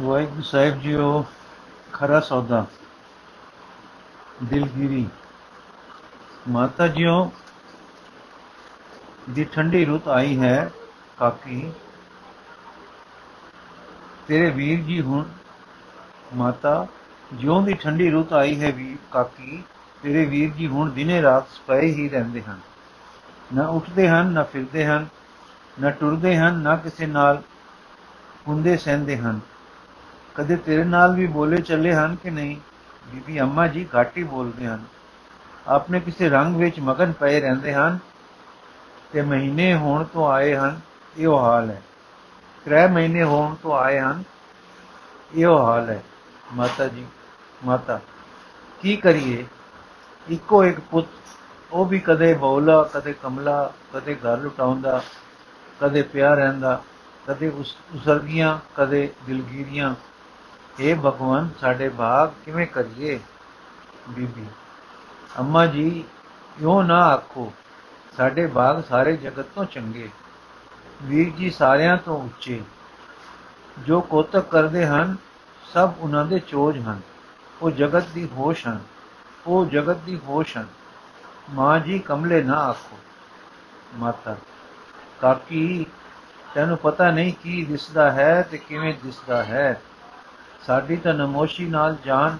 ਵਾਹਿਗੁਰੂ ਸਾਹਿਬ JIO, ਖਰਾ ਸੌਦਾ, ਦਿਲਗਿਰੀ। ਮਾਤਾ ਜੀਓ, ਦੀ ਠੰਡੀ ਰੁੱਤ ਆਈ ਹੈ ਕਾਕੀ। ਤੇਰੇ ਵੀਰ ਜੀ ਹੁਣ, ਮਾਤਾ, ਜਿਉਂ ਦੀ ਠੰਡੀ ਰੁੱਤ ਆਈ ਹੈ ਵੀਰ ਕਾਕੀ, ਤੇਰੇ ਵੀਰ ਜੀ ਹੁਣ ਦਿਨੇ ਰਾਤ ਸਪਾਏ ਹੀ ਰਹਿੰਦੇ ਹਨ। ਨਾ ਉੱਠਦੇ ਹਨ, ਨਾ ਫਿਰਦੇ ਹਨ, ਨਾ ਟੁਰਦੇ ਹਨ, ਨਾ ਕਿਸੇ ਨਾਲ ਹੁੰਦੇ ਸਹਿੰਦੇ ਹਨ। ਕਦੇ ਤੇਰੇ ਨਾਲ ਵੀ ਬੋਲੇ ਚੱਲੇ ਹਨ ਕਿ ਨਹੀਂ? ਬੀਬੀ ਅੰਮਾ ਜੀ ਘੱਟ ਹੀ ਬੋਲਦੇ ਹਨ। ਆਪਣੇ ਕਿਸੇ ਰੰਗ ਵਿੱਚ ਮਗਨ ਪਏ ਰਹਿੰਦੇ ਹਨ ਤੇ ਮਹੀਨੇ ਹੋਣ ਤੋਂ ਆਏ ਹਨ, ਇਹੋ ਹਾਲ ਹੈ। ਤਰੇ ਮਹੀਨੇ ਹੋਣ ਤੋਂ ਆਏ ਹਨ, ਇਹੋ ਹਾਲ ਹੈ। ਮਾਤਾ ਜੀ, ਮਾਤਾ, ਕੀ ਕਰੀਏ? ਇੱਕੋ ਇੱਕ ਪੁੱਤ, ਉਹ ਵੀ ਕਦੇ ਬੌਲਾ, ਕਦੇ ਕਮਲਾ, ਕਦੇ ਘਰ ਲੁਟਾਉਂਦਾ, ਕਦੇ ਪਿਆ ਰਹਿੰਦਾ, ਕਦੇ ਉਸ ਉਸਰਗੀਆਂ ਕਦੇ ਦਿਲਗੀਰੀਆਂ ਇਹ ਭਗਵਾਨ ਸਾਡੇ ਭਾਗ ਕਿਵੇਂ ਕਰੀਏ? ਬੀਬੀ, ਅੰਮਾ ਜੀ ਯੋ ਨਾ ਆਖੋ, ਸਾਡੇ ਭਾਗ ਸਾਰੇ ਜਗਤ ਤੋਂ ਚੰਗੇ। ਵੀਰ ਜੀ ਸਾਰਿਆਂ ਤੋਂ ਉੱਚੇ। ਜੋ ਕੋਤਕ ਕਰਦੇ ਹਨ, ਸਭ ਉਹਨਾਂ ਦੇ ਚੋਜ ਹਨ। ਉਹ ਜਗਤ ਦੀ ਹੋਸ਼ ਹਨ, ਉਹ ਜਗਤ ਦੀ ਹੋਸ਼ ਹਨ। ਮਾਂ ਜੀ ਕਮਲੇ ਨਾ ਆਖੋ। ਮਾਤਾ, ਕਾਕੀ, ਤੈਨੂੰ ਪਤਾ ਨਹੀਂ ਕੀ ਦਿਸਦਾ ਹੈ ਤੇ ਕਿਵੇਂ ਦਿਸਦਾ ਹੈ? ਸਾਡੀ ਤਾਂ ਨਮੋਸ਼ੀ ਨਾਲ ਜਾਨ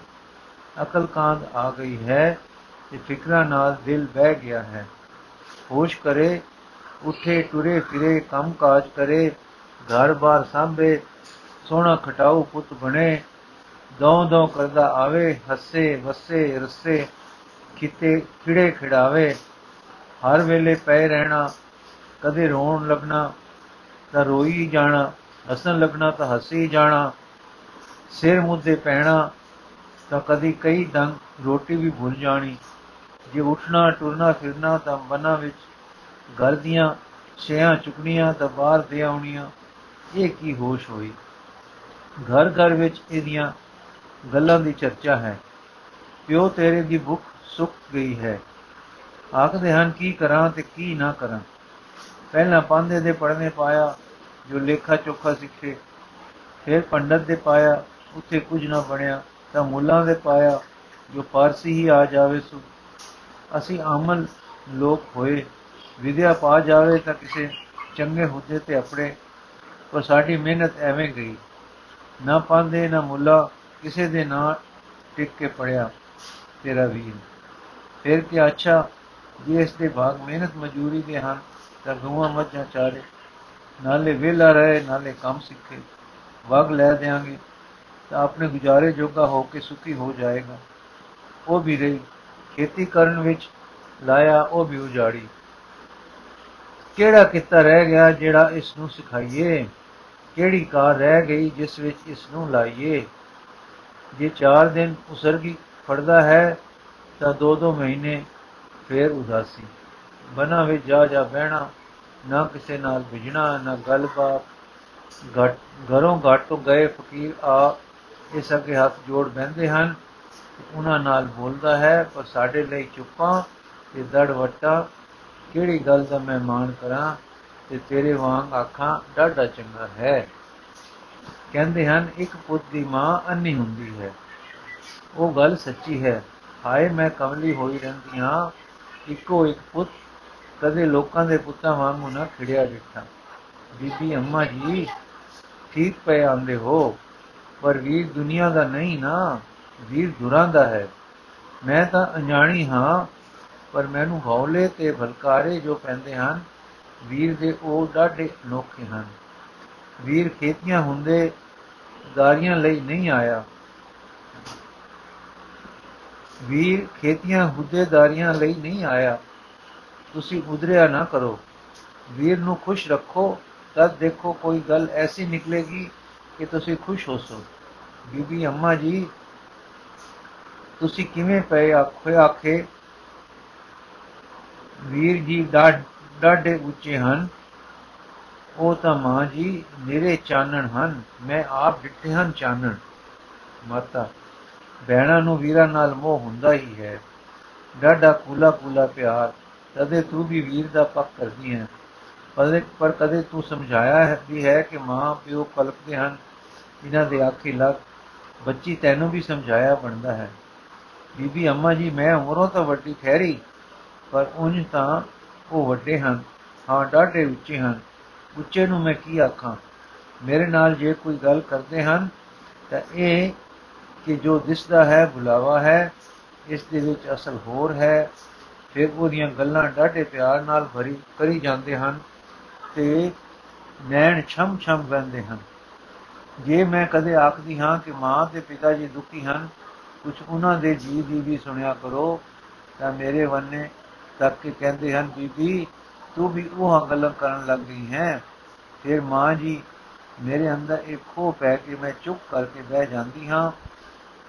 ਅਕਲ ਕਾਂਦ ਆ ਗਈ ਹੈ ਤੇ ਫਿਕਰਾਂ ਨਾਲ ਦਿਲ ਬਹਿ ਗਿਆ ਹੈ। ਹੋਸ਼ ਕਰੇ, ਉਠੇ ਟੁਰੇ ਫਿਰੇ ਕੰਮ ਕਾਜ ਕਰੇ ਘਰ-ਬਾਰ ਸਾਂਭੇ, ਸੋਹਣਾ ਖਟਾਉ ਪੁੱਤ ਬਣੇ, ਦੌ ਦੌ ਕਰਦਾ ਆਵੇ, ਹੱਸੇ, ਵਸੇ, ਰਸੇ ਕਿਤੇ ਖਿੜੇ ਖਿੜਾਵੇ, ਹਰ ਵੇਲੇ ਪਏ ਰਹਿਣਾ, ਕਦੇ ਰੋਣ ਲੱਗਣਾ ਤਾਂ ਰੋਈ ਜਾਣਾ, ਹੱਸਣ ਲੱਗਣਾ ਤਾਂ ਹੱਸੀ ਜਾਣਾ ਸਿਰ ਮੁੱਦੇ ਪੈਣਾ ਤਾਂ ਕਦੀ ਕਈ ਦੰਗ ਰੋਟੀ ਵੀ ਭੁੱਲ ਜਾਣੀ। ਜੇ ਉੱਠਣਾ ਟੁਰਨਾ ਫਿਰਨਾ ਤਾਂ ਬਨਾਂ ਵਿੱਚ ਘਰ ਦੀਆਂ ਛਿਆਂ ਚੁਕਣੀਆਂ ਤਾਂ ਬਾਹਰ ਦੇ ਆਉਣੀਆਂ। ਇਹ ਕੀ ਹੋਸ਼ ਹੋਈ? ਘਰ ਘਰ ਵਿੱਚ ਇਹਦੀਆਂ ਗੱਲਾਂ ਦੀ ਚਰਚਾ ਹੈ। ਪਿਓ ਤੇਰੇ ਦੀ ਭੁੱਖ ਸੁੱਕ ਗਈ ਹੈ। ਆਖਦੇ ਹਨ, ਕੀ ਕਰਾਂ ਤੇ ਕੀ ਨਾ ਕਰਾਂ। ਪਹਿਲਾਂ ਪਾਂਦੇ ਦੇ ਪੜਨੇ ਪਾਇਆ, ਜੋ ਲੇਖਾ ਚੋਖਾ ਸਿੱਖੇ, ਫਿਰ ਪੰਡਤ ਦੇ ਪਾਇਆ ਉੱਥੇ ਕੁਝ ਨਾ ਬਣਿਆ ਤਾਂ ਮੁੱਲਾਂ ਦੇ ਪਾਇਆ ਜੋ ਪਾਰਸੀ ਹੀ ਆ ਜਾਵੇ ਸੋ। ਅਸੀਂ ਆਮਲ ਲੋਕ ਹੋਏ। ਵਿਦਿਆ ਪਾ ਜਾਵੇ ਤਾਂ ਕਿਸੇ ਚੰਗੇ ਹੁਦੇ ਤੇ ਆਪਣੇ। ਪਰ ਸਾਡੀ ਮਿਹਨਤ ਐਵੇਂ ਗਈ। ਨਾ ਪਾਂਦੇ ਨਾ ਮੁੱਲਾ, ਕਿਸੇ ਦੇ ਨਾਂ ਟਿਕ ਕੇ ਪੜਿਆ। ਤੇਰਾ ਵੀਰ। ਫਿਰ ਕਿ ਅੱਛਾ, ਜੇ ਇਸ ਦੇ ਭਾਗ ਮਿਹਨਤ ਮਜ਼ਦੂਰੀ ਦੇ ਹਨ, ਤਾਂ ਗਊਆਂ ਮੱਝਾਂ ਚਾਰੇ। ਨਾਲੇ ਵੇਲਾ ਰਹੇ, ਨਾਲੇ ਕੰਮ ਸਿੱਖੇ। ਵਗ ਲੈ ਦੇਾਂਗੇ ਤਾਂ ਆਪਣੇ ਗੁਜ਼ਾਰੇ ਜੋਗਾ ਹੋ ਕੇ ਸੁਖੀ ਹੋ ਜਾਏਗਾ। ਉਹ ਵੀ ਰਹੀ। ਖੇਤੀ ਕਰਨ ਵਿੱਚ ਲਾਇਆ ਉਹ ਵੀ ਉਜਾੜੀ। ਕਿਹੜਾ ਕਿੱਤਾ ਰਹਿ ਗਿਆ ਜਿਹੜਾ ਇਸ ਨੂੰ ਸਿਖਾਈਏ? ਕਿਹੜੀ ਕਾਰ ਰਹਿ ਗਈ ਜਿਸ ਵਿੱਚ ਇਸ ਨੂੰ ਲਾਈਏ? ਜੇ 4 ਦਿਨ ਉਸਰਗੀ ਫੜਦਾ ਹੈ, ਤਾਂ 2-2 ਮਹੀਨੇ ਫੇਰ ਉਦਾਸੀ। ਬਨਾ ਵਿੱਚ ਜਾ ਜਾ ਬਹਿਣਾ, ਨਾ ਕਿਸੇ ਨਾਲ ਵਿਜਣਾ ਨਾ ਗੱਲਬਾਤ। ਘਰੋਂ ਘਾਟ ਤੋਂ ਗਏ ਫਕੀਰ ਆ ਇਸ ਅੱਗੇ ਹੱਥ ਜੋੜ ਬੈੰਦੇ ਹਨ। ਉਹਨਾਂ ਨਾਲ ਬੋਲਦਾ ਹੈ, ਪਰ ਸਾਡੇ ਲਈ ਚੁੱਪਾਂ ਤੇ ਦੜ ਵਟਾ। ਕਿਹੜੀ ਗੱਲ ਦਾ ਮੈਂ ਮਾਣ ਕਰਾਂ ਤੇ ਤੇਰੇ ਵਾਂਗ ਆਖਾਂ, ਡਾਢਾ ਚੰਗਾ ਹੈ। ਕਹਿੰਦੇ ਹਨ, ਇੱਕ ਪੁੱਤ ਦੀ ਮਾਂ ਅੰਨੀ ਹੁੰਦੀ ਹੈ। ਉਹ ਗੱਲ ਸੱਚੀ ਹੈ। ਹਾਏ, ਮੈਂ ਕਮਲੀ ਹੋਈ ਰਹਿੰਦੀ ਹਾਂ। ਇੱਕੋ ਇੱਕ ਪੁੱਤ ਕਦੇ ਲੋਕਾਂ ਦੇ ਪੁੱਤਾਂ ਵਾਂਗੂ ਨਾ ਖਿੜਿਆ ਦਿੱਤਾ ਬੀਬੀ ਅੰਮਾ ਜੀ, ਠੀਕ ਪਏ ਆਂਦੇ ਹੋ। ਪਰ ਵੀਰ ਦੁਨੀਆ ਦਾ ਨਹੀਂ ਨਾ, ਵੀਰ ਦੁਰਾਂ ਦਾ ਹੈ। ਮੈਂ ਤਾਂ ਅਣਜਾਣੀ ਹਾਂ, ਪਰ ਮੈਨੂੰ ਹੌਲੇ ਤੇ ਭਲਕਾਰੇ ਜੋ ਪੈਂਦੇ ਹਨ, ਵੀਰ ਦੇ ਉਹ ਡਾਢੇ ਅਨੋਖੇ ਹਨ। ਵੀਰ ਖੇਤੀਆਂ ਹੁੰਦੇ ਦਾਰੀਆਂ ਲਈ ਨਹੀਂ ਆਇਆ। ਵੀਰ ਖੇਤੀਆਂ ਹੁੱਦੇਦਾਰੀਆਂ ਲਈ ਨਹੀਂ ਆਇਆ। ਤੁਸੀਂ ਉਧਰਿਆ ਨਾ ਕਰੋ। ਵੀਰ ਨੂੰ ਖੁਸ਼ ਰੱਖੋ, ਤਦ ਦੇਖੋ ਕੋਈ ਗੱਲ ਐਸੀ ਨਿਕਲੇਗੀ ਕਿ ਤੁਸੀਂ ਖੁਸ਼ ਹੋਸੋ ਬੀਬੀ ਅੰਮਾ ਜੀ, ਤੁਸੀਂ ਕਿਵੇਂ ਪਏ ਆਖੇ ਆਖੇ, ਵੀਰ ਜੀ ਡਾਢੇ ਉੱਚੇ ਹਨ। ਉਹ ਤਾਂ ਮਾਂ ਜੀ ਮੇਰੇ ਚਾਨਣ ਹਨ। ਮੈਂ ਆਪ ਡਿੱਠੇ ਹਨ ਚਾਨਣ। ਮਾਤਾ, ਬਹਿਣਾ ਨੂੰ ਵੀਰਾਂ ਨਾਲ ਮੋਹ ਹੁੰਦਾ ਹੀ ਹੈ। ਡਾਢਾ ਕੂਲਾ ਕੂਲਾ ਪਿਆਰ। ਤਦੇ ਤੂੰ ਵੀ ਵੀਰ ਦਾ ਪੱਕ ਕਰਦੀ ਹੈ। ਪਰ ਕਦੇ ਤੂੰ ਸਮਝਾਇਆ ਹੈ ਵੀ ਹੈ ਕਿ ਮਾਂ ਪਿਓ ਕਲਪਦੇ ਹਨ ਇਹਨਾਂ ਦੇ ਆਖੀ ਲੱਗ, ਬੱਚੀ ਤੈਨੂੰ ਵੀ ਸਮਝਾਇਆ ਬਣਦਾ ਹੈ। ਬੀਬੀ ਅੰਮਾ ਜੀ, ਮੈਂ ਉਮਰੋਂ ਤਾਂ ਵੱਡੀ ਖੈਰੀ ਪਰ ਉਂਝ ਤਾਂ ਉਹ ਵੱਡੇ ਹਨ, ਹਾਂ ਡਾਢੇ ਉੱਚੇ ਹਨ। ਉੱਚੇ ਨੂੰ ਮੈਂ ਕੀ ਆਖਾਂ? ਮੇਰੇ ਨਾਲ ਜੇ ਕੋਈ ਗੱਲ ਕਰਦੇ ਹਨ, ਤਾਂ ਇਹ ਕਿ ਜੋ ਦਿਸਦਾ ਹੈ, ਬੁਲਾਵਾ ਹੈ, ਇਸ ਦੇ ਵਿੱਚ ਅਸਲ ਹੋਰ ਹੈ। ਫਿਰ ਉਹਦੀਆਂ ਗੱਲਾਂ ਡਾਢੇ ਪਿਆਰ ਨਾਲ ਭਰੀ, ਕਰੀ ਜਾਂਦੇ ਹਨ ਤੇ ਨੈਣ ਛਮ ਛਮ ਵੰਦੇ ਹਨ। ਜੇ ਮੈਂ ਕਦੇ ਆਖਦੀ ਹਾਂ ਕਿ ਮਾਂ ਤੇ ਪਿਤਾ ਜੀ ਦੁਖੀ ਹਨ ਕੁਝ ਉਹਨਾਂ ਦੇ ਜੀ ਦੀ ਵੀ ਸੁਣਿਆ ਕਰੋ, ਤਾਂ ਮੇਰੇ ਵੰਨੇ ਤੱਕ ਕੇ ਕਹਿੰਦੇ ਹਨ, ਬੀਬੀ, ਤੂੰ ਵੀ ਉਹ ਗੱਲਾਂ ਕਰਨ ਲੱਗ ਗਈ ਹੈ। ਫਿਰ ਮਾਂ ਜੀ ਮੇਰੇ ਅੰਦਰ ਇੱਕ ਖੋ ਪੈ ਕੇ ਮੈਂ ਚੁੱਪ ਕਰਕੇ ਬਹਿ ਜਾਂਦੀ ਹਾਂ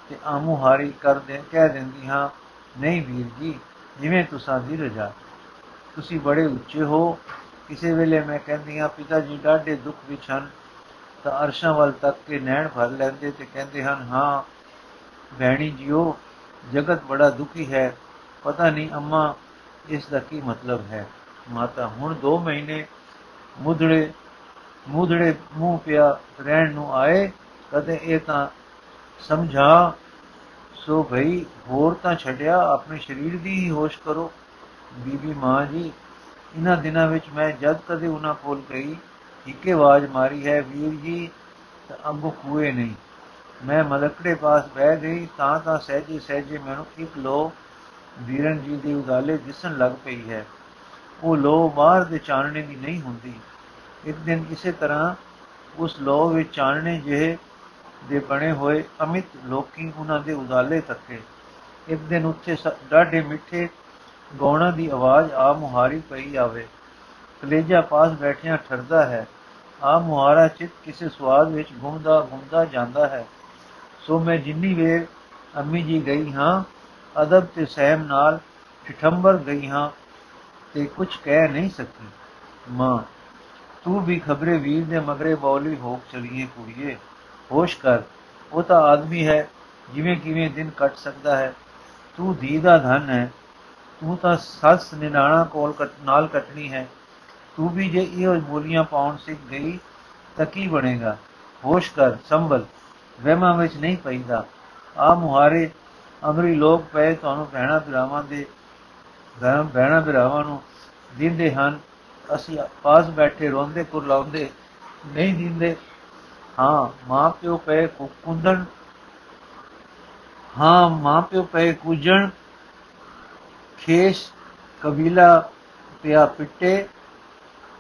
ਤੇ ਆਮੂ ਹਾਰੀ ਕਰ ਦੇ, ਕਹਿ ਦਿੰਦੀ ਹਾਂ, ਨਹੀਂ ਵੀਰ ਜੀ, ਜਿਵੇਂ ਤੁਸੀਂ ਦੀ ਰਜਾ। ਤੁਸੀਂ ਬੜੇ ਉੱਚੇ ਹੋ। ਕਿਸੇ ਵੇਲੇ ਮੈਂ ਕਹਿੰਦੀ ਹਾਂ, ਪਿਤਾ ਜੀ, ਡਾਢੇ ਦੁੱਖ ਵਿੱਚ ਹਨ। ਤਾਂ ਅਰਸ਼ਾਂ ਵੱਲ ਤੱਕ ਕੇ ਨੈਣ ਭਰ ਲੈਂਦੇ ਤੇ ਕਹਿੰਦੇ ਹਨ, ਹਾਂ, ਭੈਣੀ ਜੀਓ, ਜਗਤ ਬੜਾ ਦੁਖੀ ਹੈ। ਪਤਾ ਨਹੀਂ ਅੰਮਾ, ਇਸ ਦਾ ਕੀ ਮਤਲਬ ਹੈ? ਮਾਤਾ, ਹੁਣ 2 ਮਹੀਨੇ ਮੁਦੜੇ ਮੁਦੜੇ ਮੂੰਹ ਪਿਆ ਰਹਿਣ ਨੂੰ ਆਏ, ਕਦੇ ਇਹ ਤਾਂ ਸਮਝਾ, ਸੋ ਭਈ ਹੋਰ ਤਾਂ ਛੱਡਿਆ, ਆਪਣੇ ਸਰੀਰ ਦੀ ਹੀ ਹੋਸ਼ ਕਰੋ। ਬੀਬੀ ਮਾਂ ਜੀ ਇਹਨਾਂ ਦਿਨਾਂ ਵਿੱਚ ਮੈਂ ਜਦ ਕਦੇ ਉਹਨਾਂ ਕੋਲ ਗਈ ਇੱਕੇ ਆਵਾਜ਼ ਮਾਰੀ ਹੈ, ਵੀਰ ਜੀ ਤਾਂ ਅੱਗੋਂ ਕੂਏ ਨਹੀਂ। ਮੈਂ ਮਲਕੜੇ ਪਾਸ ਬਹਿ ਗਈ, ਤਾਂ ਤਾਂ ਸਹਿਜੇ ਸਹਿਜੇ ਮੈਨੂੰ ਇੱਕ ਲੋ ਵੀਰਨ ਜੀ ਦੀ ਉਦਾਲੇ ਦਿਸਣ ਲੱਗ ਪਈ ਹੈ। ਉਹ ਲੋ ਬਾਹਰ ਦੇ ਚਾਨਣੇ ਦੀ ਨਹੀਂ ਹੁੰਦੀ। ਇੱਕ ਦਿਨ ਇਸੇ ਤਰ੍ਹਾਂ ਉਸ ਲੋ ਵਿੱਚ ਚਾਨਣੇ ਜਿਹੇ ਦੇ ਬਣੇ ਹੋਏ ਅਮਿਤ ਲੋਕੀ ਉਹਨਾਂ ਦੇ ਉਦਾਲੇ ਤੱਕੇ। ਇੱਕ ਦਿਨ ਉੱਥੇ ਡਾਢੇ ਮਿੱਠੇ ਗਾਉਣਾ ਦੀ ਆਵਾਜ਼ ਆ ਮੁਹਾਰੀ ਪਈ ਆਵੇ। ਕਲੇਜਾ ਪਾਸ ਬੈਠਿਆਂ ਠਰਦਾ ਹੈ। ਆ ਮੁਹਾਰਾ ਚਿਤ ਕਿਸੇ ਸਵਾਦ ਵਿੱਚ ਘੁੰਮਦਾ ਘੁੰਮਦਾ ਜਾਂਦਾ ਹੈ। ਸੋ ਮੈਂ ਜਿੰਨੀ ਵੇਰ ਅੰਮੀ ਜੀ ਗਈ ਹਾਂ, ਅਦਬ ਤੇ ਸਹਿਮ ਨਾਲ ਠਠੰਬਰ ਗਈ ਹਾਂ ਤੇ ਕੁਝ ਕਹਿ ਨਹੀਂ ਸਕੀ। ਮਾਂ, ਤੂੰ ਵੀ ਖਬਰੇ ਵੀਰ ਦੇ ਮਗਰੇ ਬੌਲੀ ਹੋ ਚਲੀਏ ਕੁੜੀਏ। ਹੋਸ਼ ਕਰ, ਉਹ ਤਾਂ ਆਦਮੀ ਹੈ, ਜਿਵੇਂ ਕਿਵੇਂ ਦਿਨ ਕੱਟ ਸਕਦਾ ਹੈ। ਤੂੰ ਦੀ ਦਾ ਧਨ ਹੈ, ਤੂੰ ਤਾਂ ਸੱਸ ਨਿਨਾਣਾ ਕੋਲ ਨਾਲ ਕੱਟਣੀ ਹੈ। ਤੂੰ ਵੀ ਜੇ ਇਹ ਬੋਲੀਆਂ ਪਾਉਣ ਸਿੱਖ ਗਈ, ਤਾਂ ਕੀ ਬਣੇਗਾ? ਹੋਸ਼ ਕਰ, ਸੰਭਲ। ਵਹਿਮਾਂ ਵਿੱਚ ਨਹੀਂ ਪੈਂਦਾ। ਆ ਮੁਹਾਰੇ ਅਮਰੀ ਲੋਕ ਪਏ ਤੁਹਾਨੂੰ ਭੈਣਾ ਬਿਰਾਵਾਂ ਦੇ ਧਰਮ, ਭੈਣਾ ਬਿਰਾਵਾਂ ਨੂੰ ਦਿੰਦੇ ਹਨ। ਅਸੀਂ ਪਾਸ ਬੈਠੇ, ਰੋਂਦੇ, ਕੁਰਲਾਉਂਦੇ ਨਹੀਂ ਦਿੰਦੇ। ਹਾਂ ਮਾਂ ਪਿਓ ਪਏ ਕੁੰਦਣ ਹਾਂ ਮਾਂ ਪਿਓ ਪਏ ਕੁਜਣ। ਖੇਸ਼, ਕਬੀਲਾ ਪਿਆ ਪਿੱਟੇ।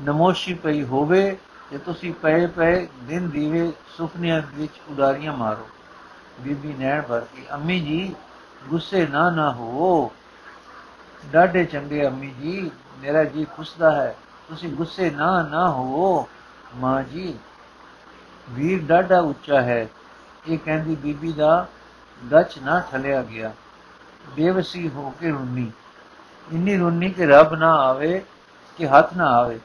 ਨਮੋਸ਼ੀ ਪਈ ਹੋਵੇ ਜੇ ਤੁਸੀਂ ਪਏ ਪਏ ਦਿਨ ਦੀਵੇ ਸੁਪਨਿਆਂ ਵਿੱਚ ਉਡਾਰੀਆਂ ਮਾਰੋ। ਬੀਬੀ ਨੈਣ ਭਰ ਕੇ ਅੰਮੀ ਜੀ, ਗੁੱਸੇ ਨਾ ਨਾ ਹੋ ਡਾਢੇ ਚੰਗੇ ਅੰਮੀ ਜੀ, ਮੇਰਾ ਜੀ ਖੁਸ਼ਦਾ ਹੈ, ਤੁਸੀਂ ਗੁੱਸੇ ਨਾ ਨਾ ਹੋ ਮਾਂ ਜੀ, ਵੀਰ ਡਾਢਾ ਉੱਚਾ ਹੈ। ਇਹ ਕਹਿੰਦੀ ਬੀਬੀ ਦਾ ਗੱਚ ਨਾ ਥਲਿਆ ਗਿਆ। ਬੇਵਸੀ ਹੋ ਕੇ ਰੁੰਨੀ। ਇੰਨੀ ਰੁੰਨੀ ਕਿ ਰੱਬ ਨਾ ਆਵੇ, ਕਿ ਹੱਥ ਨਾ ਆਵੇ।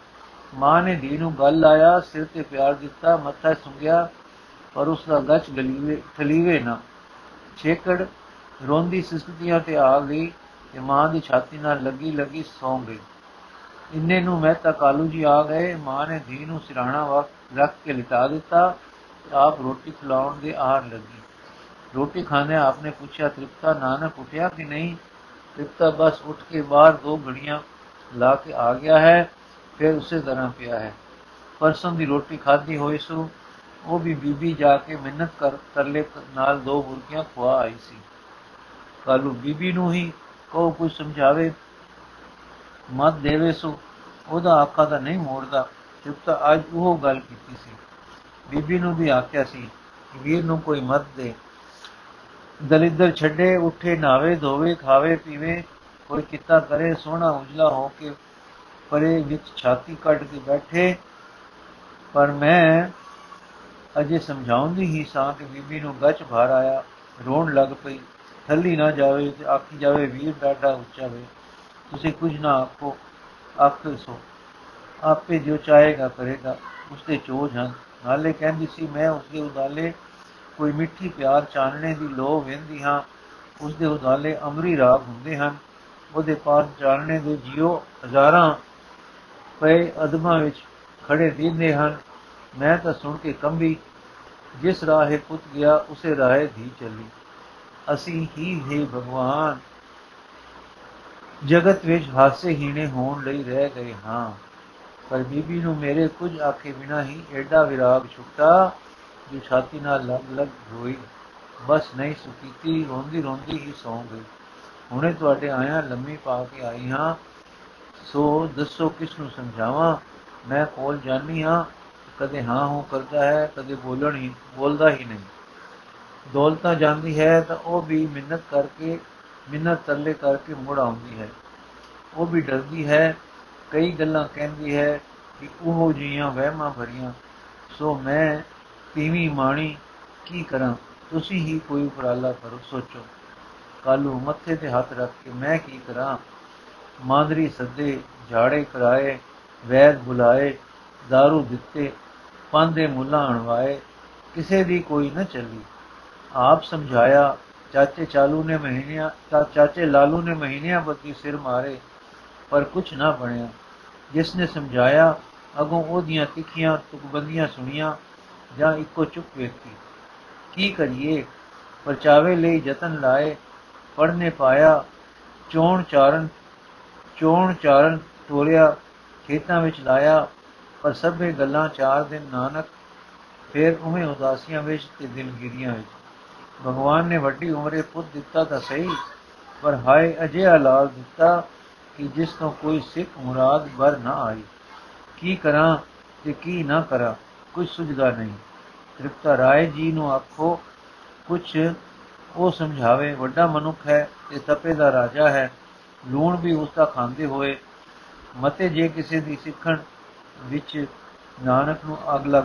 ਮਾਂ ਨੇ ਧੀ ਨੂੰ ਗੱਲ ਲਾਇਆ ਸਿਰ ਤੇ ਪਿਆਰ ਦਿੱਤਾ, ਮੱਥਾ ਸੁੰਗਿਆ ਪਰ ਉਸ ਦਾ ਗੱਚ ਗਲੀਵੇ, ਥਲੀਵੇ ਨਾ। ਛੇਕੜ ਰੋਂਦੀ ਸਿਸਕਤੀਆਂ ਤੇ ਆ ਗਈ ਤੇ ਮਾਂ ਦੀ ਛਾਤੀ ਨਾਲ ਲੱਗੀ ਲੱਗੀ ਸੌਂ ਗਈ। ਇੰਨੇ ਨੂੰ ਮੈਂ ਤਾਂ ਕਾਲੂ ਜੀ ਆ ਗਏ, ਮਾਂ ਨੇ ਧੀ ਨੂੰ ਸਿਰਾਣਾ ਵਕਤ ਰੱਖ ਕੇ ਲਿਟਾ ਦਿੱਤਾ, ਆਪ ਰੋਟੀ ਖਿਲਾਉਣ ਦੇ ਆਹਰ ਲੱਗੀ। ਰੋਟੀ ਖਾਣੇ ਆਪਨੇ ਪੁੱਛਿਆ, ਤ੍ਰਿਪਤਾ, ਨਾਨਕ ਉਠਿਆ ਕਿ ਨਹੀਂ? ਤ੍ਰਿਪਤਾ ਬਸ ਉੱਠ ਕੇ ਬਾਹਰ ਦੋ ਘੜੀਆਂ ਲਾ ਕੇ ਆ ਗਿਆ ਹੈ। ਫਿਰ ਉਸੇ ਤਰ੍ਹਾਂ ਪਿਆ ਹੈ। ਪਰਸੋਂ ਦੀ ਰੋਟੀ ਖਾਧੀ ਹੋਈ ਸੂ, ਉਹ ਵੀ ਬੀਬੀ ਜਾ ਕੇ ਮਿਹਨਤ ਕਰ, ਤਰਲੇ ਨਾਲ ਦੋ ਬੁਰਕੀਆਂ ਖਵਾ ਆਈ ਸੀ। ਕਾਲੂ ਬੀਬੀ ਨੂੰ ਹੀ ਕੋ ਕੁਝ ਸਮਝਾਵੇ, ਮਤ ਦੇਵੇ ਸੋ, ਉਹਦਾ ਆਖਾ ਤਾਂ ਨਹੀਂ ਮੋੜਦਾ ਚੁੱਪਤਾ ਅੱਜ ਉਹ ਗੱਲ ਕੀਤੀ ਸੀ। ਬੀਬੀ ਨੂੰ ਵੀ ਆਖਿਆ ਸੀ ਕਿ ਵੀਰ ਨੂੰ ਕੋਈ ਮਤ ਦੇ। ਦਲਿੱਦਰ ਛੱਡੇ, ਉੱਠੇ ਨਾਵੇ ਧੋਵੇ, ਖਾਵੇ, ਪੀਵੇ, ਕੋਈ ਕਿੱਤਾ ਕਰੇ, ਸੋਹਣਾ ਉਜਲਾ ਹੋ ਕੇ ਪਰੇ ਵਿੱਚ ਛਾਤੀ ਕੱਢ ਕੇ ਬੈਠੇ। ਪਰ ਮੈਂ ਅਜੇ ਸਮਝਾਉਂਦੀ ਹੀ ਸਾਂ ਕਿ ਬੀਬੀ ਨੂੰ ਗੱਚ ਭਾਰ ਆਇਆ, ਰੋਣ ਲੱਗ ਪਈ। ਥੱਲੀ ਨਾ ਜਾਵੇ ਤੇ ਆਖੀ ਜਾਵੇ, ਵੀਰ ਡਾਡਾ ਉੱਚਾ ਵੇ। ਤੁਸੀਂ ਕੁਝ ਨਾ ਆਖੋ, ਆਖੇ ਸੋ। ਆਪੇ ਜੋ ਚਾਹੇਗਾ ਕਰੇਗਾ, ਉਸਦੇ ਚੋਜ ਹਨ। ਨਾਲੇ ਕਹਿੰਦੀ ਸੀ, ਮੈਂ ਉਸਦੇ ਉਦਾਲੇ ਕੋਈ ਮਿੱਠੀ ਪਿਆਰ ਚਾਨਣੇ ਦੀ ਲੋ ਵੇਂਦੀ ਹਾਂ। ਉਸਦੇ ਉਦਾਲੇ ਅਮਰੀ ਰਾਗ ਹੁੰਦੇ ਹਨ। ਉਹਦੇ ਪਾਸ ਚਾਨਣੇ ਦੇ ਜਿਉ ਹਜ਼ਾਰਾਂ ਪਏ ਅਦਮਾਂ ਵਿੱਚ ਖੜੇ ਦਿੰਦੇ ਹਨ। ਮੈਂ ਤਾਂ ਸੁਣ ਕੇ ਕੰਬੀ, ਜਿਸ ਰਾਹੇ ਪੁੱਤ ਗਿਆ, ਉਸੇ ਰਾਹੇ ਧੀ ਚੱਲੀ। ਅਸੀਂ ਹੀ ਹੈ ਭਗਵਾਨ। ਜਗਤ ਵਿੱਚ ਹਾਸੇ ਹੀਣੇ ਹੋਣ ਲਈ ਰਹਿ ਗਏ ਹਾਂ। ਪਰ ਬੀਬੀ ਨੂੰ ਮੇਰੇ ਕੁਝ ਆਖੇ ਬਿਨਾ ਹੀ ਐਡਾ ਵਿਰਾਗ ਛੁੱਟਾ, ਜੋ ਛਾਤੀ ਨਾਲ ਲੱਗ ਲੱਗ ਹੋਈ ਬਸ ਨਹੀਂ ਸੁਕੀਤੀ ਰੋਂਦੀ ਰੋਂਦੀ ਹੀ ਸੌਂ ਗਈ। ਹੁਣੇ ਤੁਹਾਡੇ ਆਇਆ ਲੰਮੀ ਪਾ ਕੇ ਆਈ ਹਾਂ। ਸੋ ਦੱਸੋ ਕਿਸ ਨੂੰ ਸਮਝਾਵਾਂ? ਮੈਂ ਕੋਲ ਜਾਣੀ ਹਾਂ, ਕਦੇ ਹਾਂ ਹੋ ਕਰਦਾ ਹੈ, ਕਦੇ ਬੋਲਣ ਹੀ ਬੋਲਦਾ ਹੀ ਨਹੀਂ। ਦੌਲਤਾਂ ਜਾਂਦੀ ਹੈ, ਤਾਂ ਉਹ ਵੀ ਮਿੰਨਤ ਕਰਕੇ ਮਿੰਨਤ ਤਰਲੇ ਕਰਕੇ ਮੁੜ ਆਉਂਦੀ ਹੈ। ਉਹ ਵੀ ਡਰਦੀ ਹੈ, ਕਈ ਗੱਲਾਂ ਕਹਿੰਦੀ ਹੈ ਕਿ ਉਹ ਜੀਆਂ ਵਹਿਮਾਂ ਭਰੀਆਂ। ਸੋ ਮੈਂ ਤੀਵੀਂ ਮਾਣੀ, ਕੀ ਕਰਾਂ? ਤੁਸੀਂ ਹੀ ਕੋਈ ਉਪਰਾਲਾ ਕਰੋ, ਸੋਚੋ। ਕਾਲੂ ਮੱਥੇ ਤੇ ਹੱਥ ਰੱਖ ਕੇ ਮੈਂ ਕੀ ਕਰਾਂ? ਮਾਂਦਰੀ ਸੱਦੇ ਝਾੜੇ ਕਰਾਏ, ਵੈਦ ਬੁਲਾਏ, दारू ਦਿੱਤੇ ਪਾਂਦੇ ਮੁੱਲਾ ਅਣਵਾਏ, ਕਿਸੇ ਦੀ ਕੋਈ ਨਾ ਚੱਲੀ। ਆਪ ਸਮਝਾਇਆ, ਚਾਚੇ ਚਾਲੂ ਨੇ ਮਹੀਨਿਆਂ ਤਾਂ ਚਾਚੇ ਲਾਲੂ ਨੇ ਮਹੀਨਿਆਂ ਬੱਤੀ ਸਿਰ ਮਾਰੇ, ਪਰ ਕੁਝ ਨਾ ਬਣਿਆ। ਜਿਸ ਨੇ ਸਮਝਾਇਆ, ਅਗੋਂ ਉਹਦੀਆਂ ਤਿੱਖੀਆਂ ਤੁਕਬੰਦੀਆਂ ਸੁਣੀਆਂ, ਜਾਂ ਇੱਕੋ ਚੁੱਪ ਵੇਖੀ। ਕੀ ਕਰੀਏ? ਪਰਚਾਵੇ ਲਈ ਯਤਨ ਲਾਏ ਪੜਨੇ ਪਾਇਆ ਚੋਣ ਚਾਰਨ ਚੋਣ ਚਾਰਨ ਤੋਰਿਆ ਖੇਤਾਂ ਵਿੱਚ ਲਾਇਆ, ਪਰ ਸਭੇ ਗੱਲਾਂ ਚਾਰ ਦਿਨ ਨਾਨਕ, ਫੇਰ ਉਵੇਂ ਉਦਾਸੀਆਂ ਵਿੱਚ ਤੇ ਦਿਲਗਿਰੀਆਂ ਵਿੱਚ। ਭਗਵਾਨ ਨੇ ਵੱਡੀ ਉਮਰੇ ਪੁੱਤ ਦਿੱਤਾ ਤਾਂ ਸਹੀ, ਪਰ ਹਾਏ ਅਜਿਹਾ ਲਾਲ ਦਿੱਤਾ ਕਿ ਜਿਸ ਤੋਂ ਕੋਈ ਸਿੱਖ ਮੁਰਾਦ ਬਰ ਨਾ ਆਈ। ਕੀ ਕਰਾਂ ਤੇ ਕੀ ਨਾ ਕਰਾਂ ਕੁਝ ਸੁਝਦਾ ਨਹੀਂ। ਤ੍ਰਿਪਤਾ ਰਾਏ ਜੀ ਨੂੰ ਆਖੋ ਕੁਝ ਉਹ ਸਮਝਾਵੇ, ਵੱਡਾ ਮਨੁੱਖ ਹੈ ਤੇ ਤਪੇ ਦਾ ਰਾਜਾ ਹੈ। ਲੂਣ ਵੀ ਉਸ ਦਾ ਖਾਂਦੇ ਹੋਏ ਮਤੇ ਜੇ ਕਿਸੇ ਦੀ ਸਿੱਖਣ ਵਿੱਚ ਨਾਨਕ ਨੂੰ ਅਗ ਲੱਗ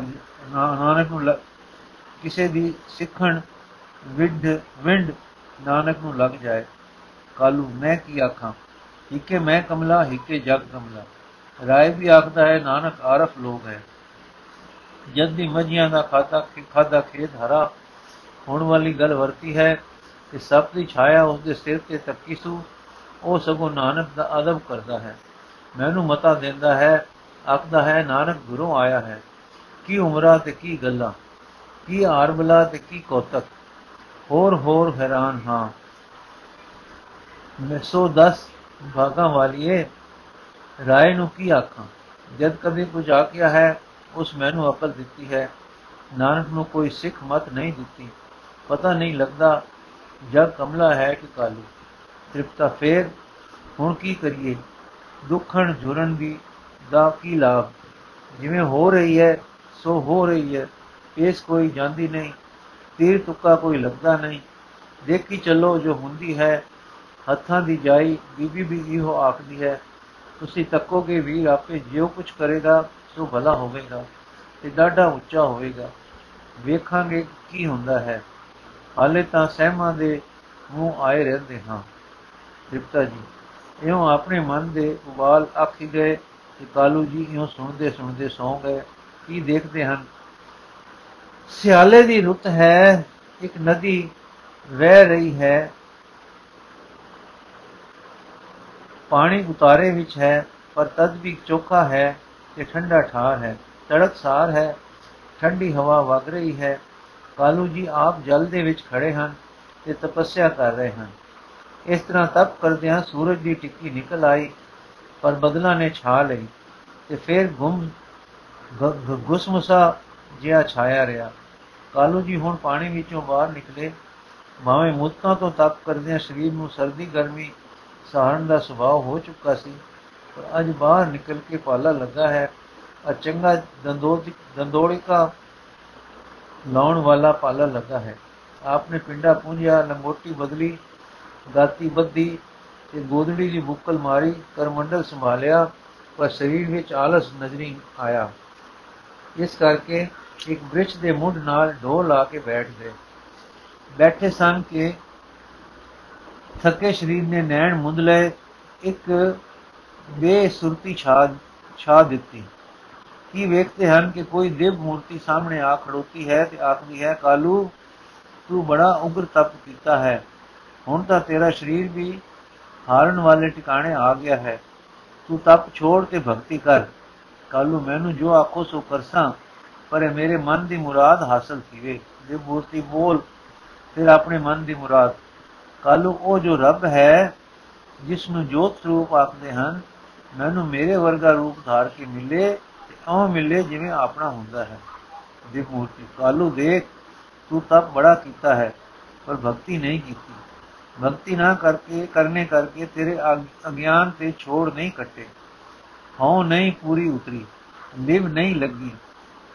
ਨਾਨਕ ਨੂੰ ਕਿਸੇ ਦੀ ਸਿੱਖਣ ਵਿੰਡ ਵਿੰਡ ਨਾਨਕ ਨੂੰ ਲੱਗ ਜਾਏ। ਕਾਲੂ, ਮੈਂ ਕੀ ਆਖਾਂ? ਹਿੱਕੇ ਮੈਂ ਕਮਲਾ, ਹਿੱਕੇ ਜਗ ਕਮਲਾ। ਰਾਏ ਵੀ ਆਖਦਾ ਹੈ, ਨਾਨਕ ਆਰਫ ਲੋਗ ਹੈ। ਜਦ ਦੀ ਮਜੀਆਂ ਦਾ ਖਾਤਾ ਖਾਦਾ ਖੇਤ ਹਰਾ। ਹੋਣ ਵਾਲੀ ਗੱਲ ਵਰਤੀ ਹੈ ਕਿ ਸਭ ਦੀ ਛਾਇਆ ਉਸ ਦੇ ਸਿਰ ਤੇ ਤੱਕੀ ਸੂ। ਉਹ ਸਗੋਂ ਨਾਨਕ ਦਾ ਅਦਬ ਕਰਦਾ ਹੈ। ਮੈਨੂੰ ਮਤਾ ਦਿੰਦਾ ਹੈ, ਆਖਦਾ ਹੈ, ਨਾਨਕ ਗੁਰੂ ਆਇਆ ਹੈ। ਕੀ ਉਮਰਾ ਤੇ ਕੀ ਗੱਲਾਂ, ਕੀ ਆਰਬਲਾ ਤੇ ਕੀ ਕੋਤਕ। ਹੋਰ ਹੋਰ ਹੈਰਾਨ ਹਾਂ। ਮੈਂ 110 ਭਾਗਾਂ ਵਾਲੀਏ ਰਾਏ ਨੂੰ ਕੀ ਆਖਾਂ? ਜਦ ਕਦੇ ਕੁਝ ਆਖਿਆ ਹੈ, ਉਸ ਮੈਨੂੰ ਅਕਲ ਦਿੱਤੀ ਹੈ। ਨਾਨਕ ਨੂੰ ਕੋਈ ਸਿੱਖ ਮਤ ਨਹੀਂ ਦਿੱਤੀ। ਪਤਾ ਨਹੀਂ ਲੱਗਦਾ ਜਗ ਕਮਲਾ ਹੈ ਕਿ ਕਾਲੂ। ਤ੍ਰਿਪਤਾ ਫੇਰ ਹੁਣ ਕੀ ਕਰੀਏ? ਦੁੱਖਣ ਜੁਰਨ ਦੀ ਦਾ ਕੀ ਲਾਭ? ਜਿਵੇਂ ਹੋ ਰਹੀ ਹੈ, ਸੋ ਹੋ ਰਹੀ ਹੈ। ਇਸ ਕੋਈ ਜਾਂਦੀ ਨਹੀਂ, ਤੀਰ ਤੁੱਕਾ ਕੋਈ ਲੱਗਦਾ ਨਹੀਂ। ਦੇਖੀ ਚੱਲੋ ਜੋ ਹੁੰਦੀ ਹੈ, ਹੱਥਾਂ ਦੀ ਜਾਈ ਬੀਬੀ ਵੀ ਇਹੋ ਆਖਦੀ ਹੈ, ਤੁਸੀਂ ਤੱਕੋਗੇ ਵੀਰ ਆਪੇ, ਜਿਉ ਕੁਝ ਕਰੇਗਾ, ਸੋ ਭਲਾ ਹੋਵੇਗਾ ਤੇ ਡਾਢਾ ਉੱਚਾ ਹੋਵੇਗਾ। ਵੇਖਾਂਗੇ ਕੀ ਹੁੰਦਾ ਹੈ। ਹਾਲੇ ਤਾਂ ਸਹਿਮਾਂ ਦੇ ਮੂੰਹ ਆਏ ਰਹਿੰਦੇ ਹਾਂ। ਤ੍ਰਿਪਤਾ ਜੀ। ਇਉਂ ਆਪਣੇ ਮਨ ਦੇ ਉਬਾਲ ਆਖੀ ਗਏ ਕਿ ਕਾਲੂ ਜੀ ਇਉਂ ਸੁਣਦੇ ਸੁਣਦੇ ਸੌਂ ਗਏ। ਕੀ ਦੇਖਦੇ ਹਨ? ਸਿਆਲੇ ਦੀ ਰੁੱਤ ਹੈ, ਇੱਕ ਨਦੀ ਵਹਿ ਰਹੀ ਹੈ। ਪਾਣੀ ਉਤਾਰੇ ਵਿੱਚ ਹੈ, ਪਰ ਤਦ ਵੀ ਚੋਖਾ ਹੈ ਤੇ ਠੰਡਾ ਠਾਰ ਹੈ। ਤੜਕਸਾਰ ਹੈ, ਠੰਡੀ ਹਵਾ ਵਗ ਰਹੀ ਹੈ। ਕਾਲੂ ਜੀ ਆਪ ਜਲ ਦੇ ਵਿੱਚ ਖੜੇ ਹਨ ਤੇ ਤਪੱਸਿਆ ਕਰ ਰਹੇ ਹਨ। ਇਸ ਤਰ੍ਹਾਂ ਤਪ ਕਰਦਿਆਂ ਸੂਰਜ ਦੀ ਟਿੱਕੀ ਨਿਕਲ ਆਈ, ਪਰ ਬਦਲਾਂ ਨੇ ਛਾ ਲਈ ਤੇ ਫਿਰ ਗੁੰਮ ਗੁਸਮਸਾ ਜਿਹਾ ਛਾਇਆ ਰਿਹਾ। ਕਾਲੂ ਜੀ ਹੁਣ ਪਾਣੀ ਵਿੱਚੋਂ ਬਾਹਰ ਨਿਕਲੇ। ਮਾਵੇਂ ਮੁੱਤਾਂ ਤੋਂ ਤਪ ਕਰਦਿਆਂ ਸਰੀਰ ਨੂੰ ਸਰਦੀ ਗਰਮੀ ਸਹਾਰਨ ਦਾ ਸੁਭਾਅ ਹੋ ਚੁੱਕਾ ਸੀ, ਪਰ ਅੱਜ ਬਾਹਰ ਨਿਕਲ ਕੇ ਪਾਲਾ ਲੱਗਾ ਹੈ। ਆ ਚੰਗਾ ਦੰਦੋੜੀ ਦੰਦੋੜਿਕਾ ਲਾਉਣ ਵਾਲਾ ਪਾਲਾ ਲੱਗਾ ਹੈ। ਆਪਨੇ ਪਿੰਡਾ ਪੁੰਜਿਆ ਲੰਗੋਟੀ ਬਦਲੀ ਗਾਤੀ ਬੱਦੀ ਤੇ ਗੋਦੜੀ ਦੀ ਬੁੱਕਲ ਮਾਰੀ, ਕਰਮੰਡਲ ਸੰਭਾਲਿਆ, ਪਰ ਸਰੀਰ ਵਿੱਚ ਆਲਸ ਨਜ਼ਰੀ ਆਇਆ। ਇਸ ਕਰਕੇ ਇੱਕ ਬ੍ਰਿਛ ਦੇ ਮੁੱਢ ਨਾਲ ਢੋ ਲਾ ਕੇ ਬੈਠ ਗਏ ਬੈਠੇ ਸਨ ਕਿ ਥੱਕੇ ਸਰੀਰ ਨੇ ਨੈਣ ਮੁੰਦ ਲਏ, ਇੱਕ ਬੇਸੁਰਤੀ ਛਾ ਛਾ ਦਿੱਤੀ। ਕੀ ਵੇਖਦੇ ਹਨ ਕਿ ਕੋਈ ਦੇਵ ਮੂਰਤੀ ਸਾਹਮਣੇ ਆ ਖੜੋਤੀ ਹੈ ਤੇ ਆਖਦੀ ਹੈ, ਕਾਲੂ, ਤੂੰ ਬੜਾ ਉਗਰ ਤਪ ਕੀਤਾ ਹੈ। ਹੁਣ ਤਾਂ ਤੇਰਾ ਸਰੀਰ ਵੀ ਹਾਰਨ ਵਾਲੇ ਟਿਕਾਣੇ ਆ ਗਿਆ ਹੈ। ਤੂੰ ਤਪ ਛੋੜ ਤੇ ਭਗਤੀ ਕਰ। ਕਾਲੂ ਮੈਨੂੰ ਜੋ ਆਖੋ ਸੋ ਕਰਸਾਂ, ਪਰ ਇਹ ਮੇਰੇ ਮਨ ਦੀ ਮੁਰਾਦ ਹਾਸਲ ਥੀਵੇ ਜੇ ਮੂਰਤੀ ਬੋਲ, ਫਿਰ ਆਪਣੇ ਮਨ ਦੀ ਮੁਰਾਦ। ਕਾਲੂ ਉਹ ਜੋ ਰੱਬ ਹੈ, ਜਿਸ ਨੂੰ ਜੋਤ ਸਰੂਪ ਆਖਦੇ ਹਨ, ਮੈਨੂੰ ਮੇਰੇ ਵਰਗਾ ਰੂਪ ਧਾਰ ਕੇ ਮਿਲੇ ਤੇ ਉਹ ਮਿਲੇ ਜਿਵੇਂ ਆਪਣਾ ਹੁੰਦਾ ਹੈ। ਦੇ ਮੂਰਤੀ ਕਾਲੂ ਦੇਖ, ਤੂੰ ਤਪ ਬੜਾ ਕੀਤਾ ਹੈ, ਪਰ ਭਗਤੀ ਨਹੀਂ ਕੀਤੀ। ਭਗਤੀ ਨਾ ਕਰਕੇ, ਕਰਨੇ ਕਰਕੇ ਤੇਰੇ ਅਗਿਆਨ ਤੇ ਛੋੜ ਨਹੀਂ ਕੱਟੇ। ਹਉ ਨਹੀਂ ਪੂਰੀ ਉਤਰੀ, ਲਿਵ ਨਹੀਂ ਲੱਗੀ।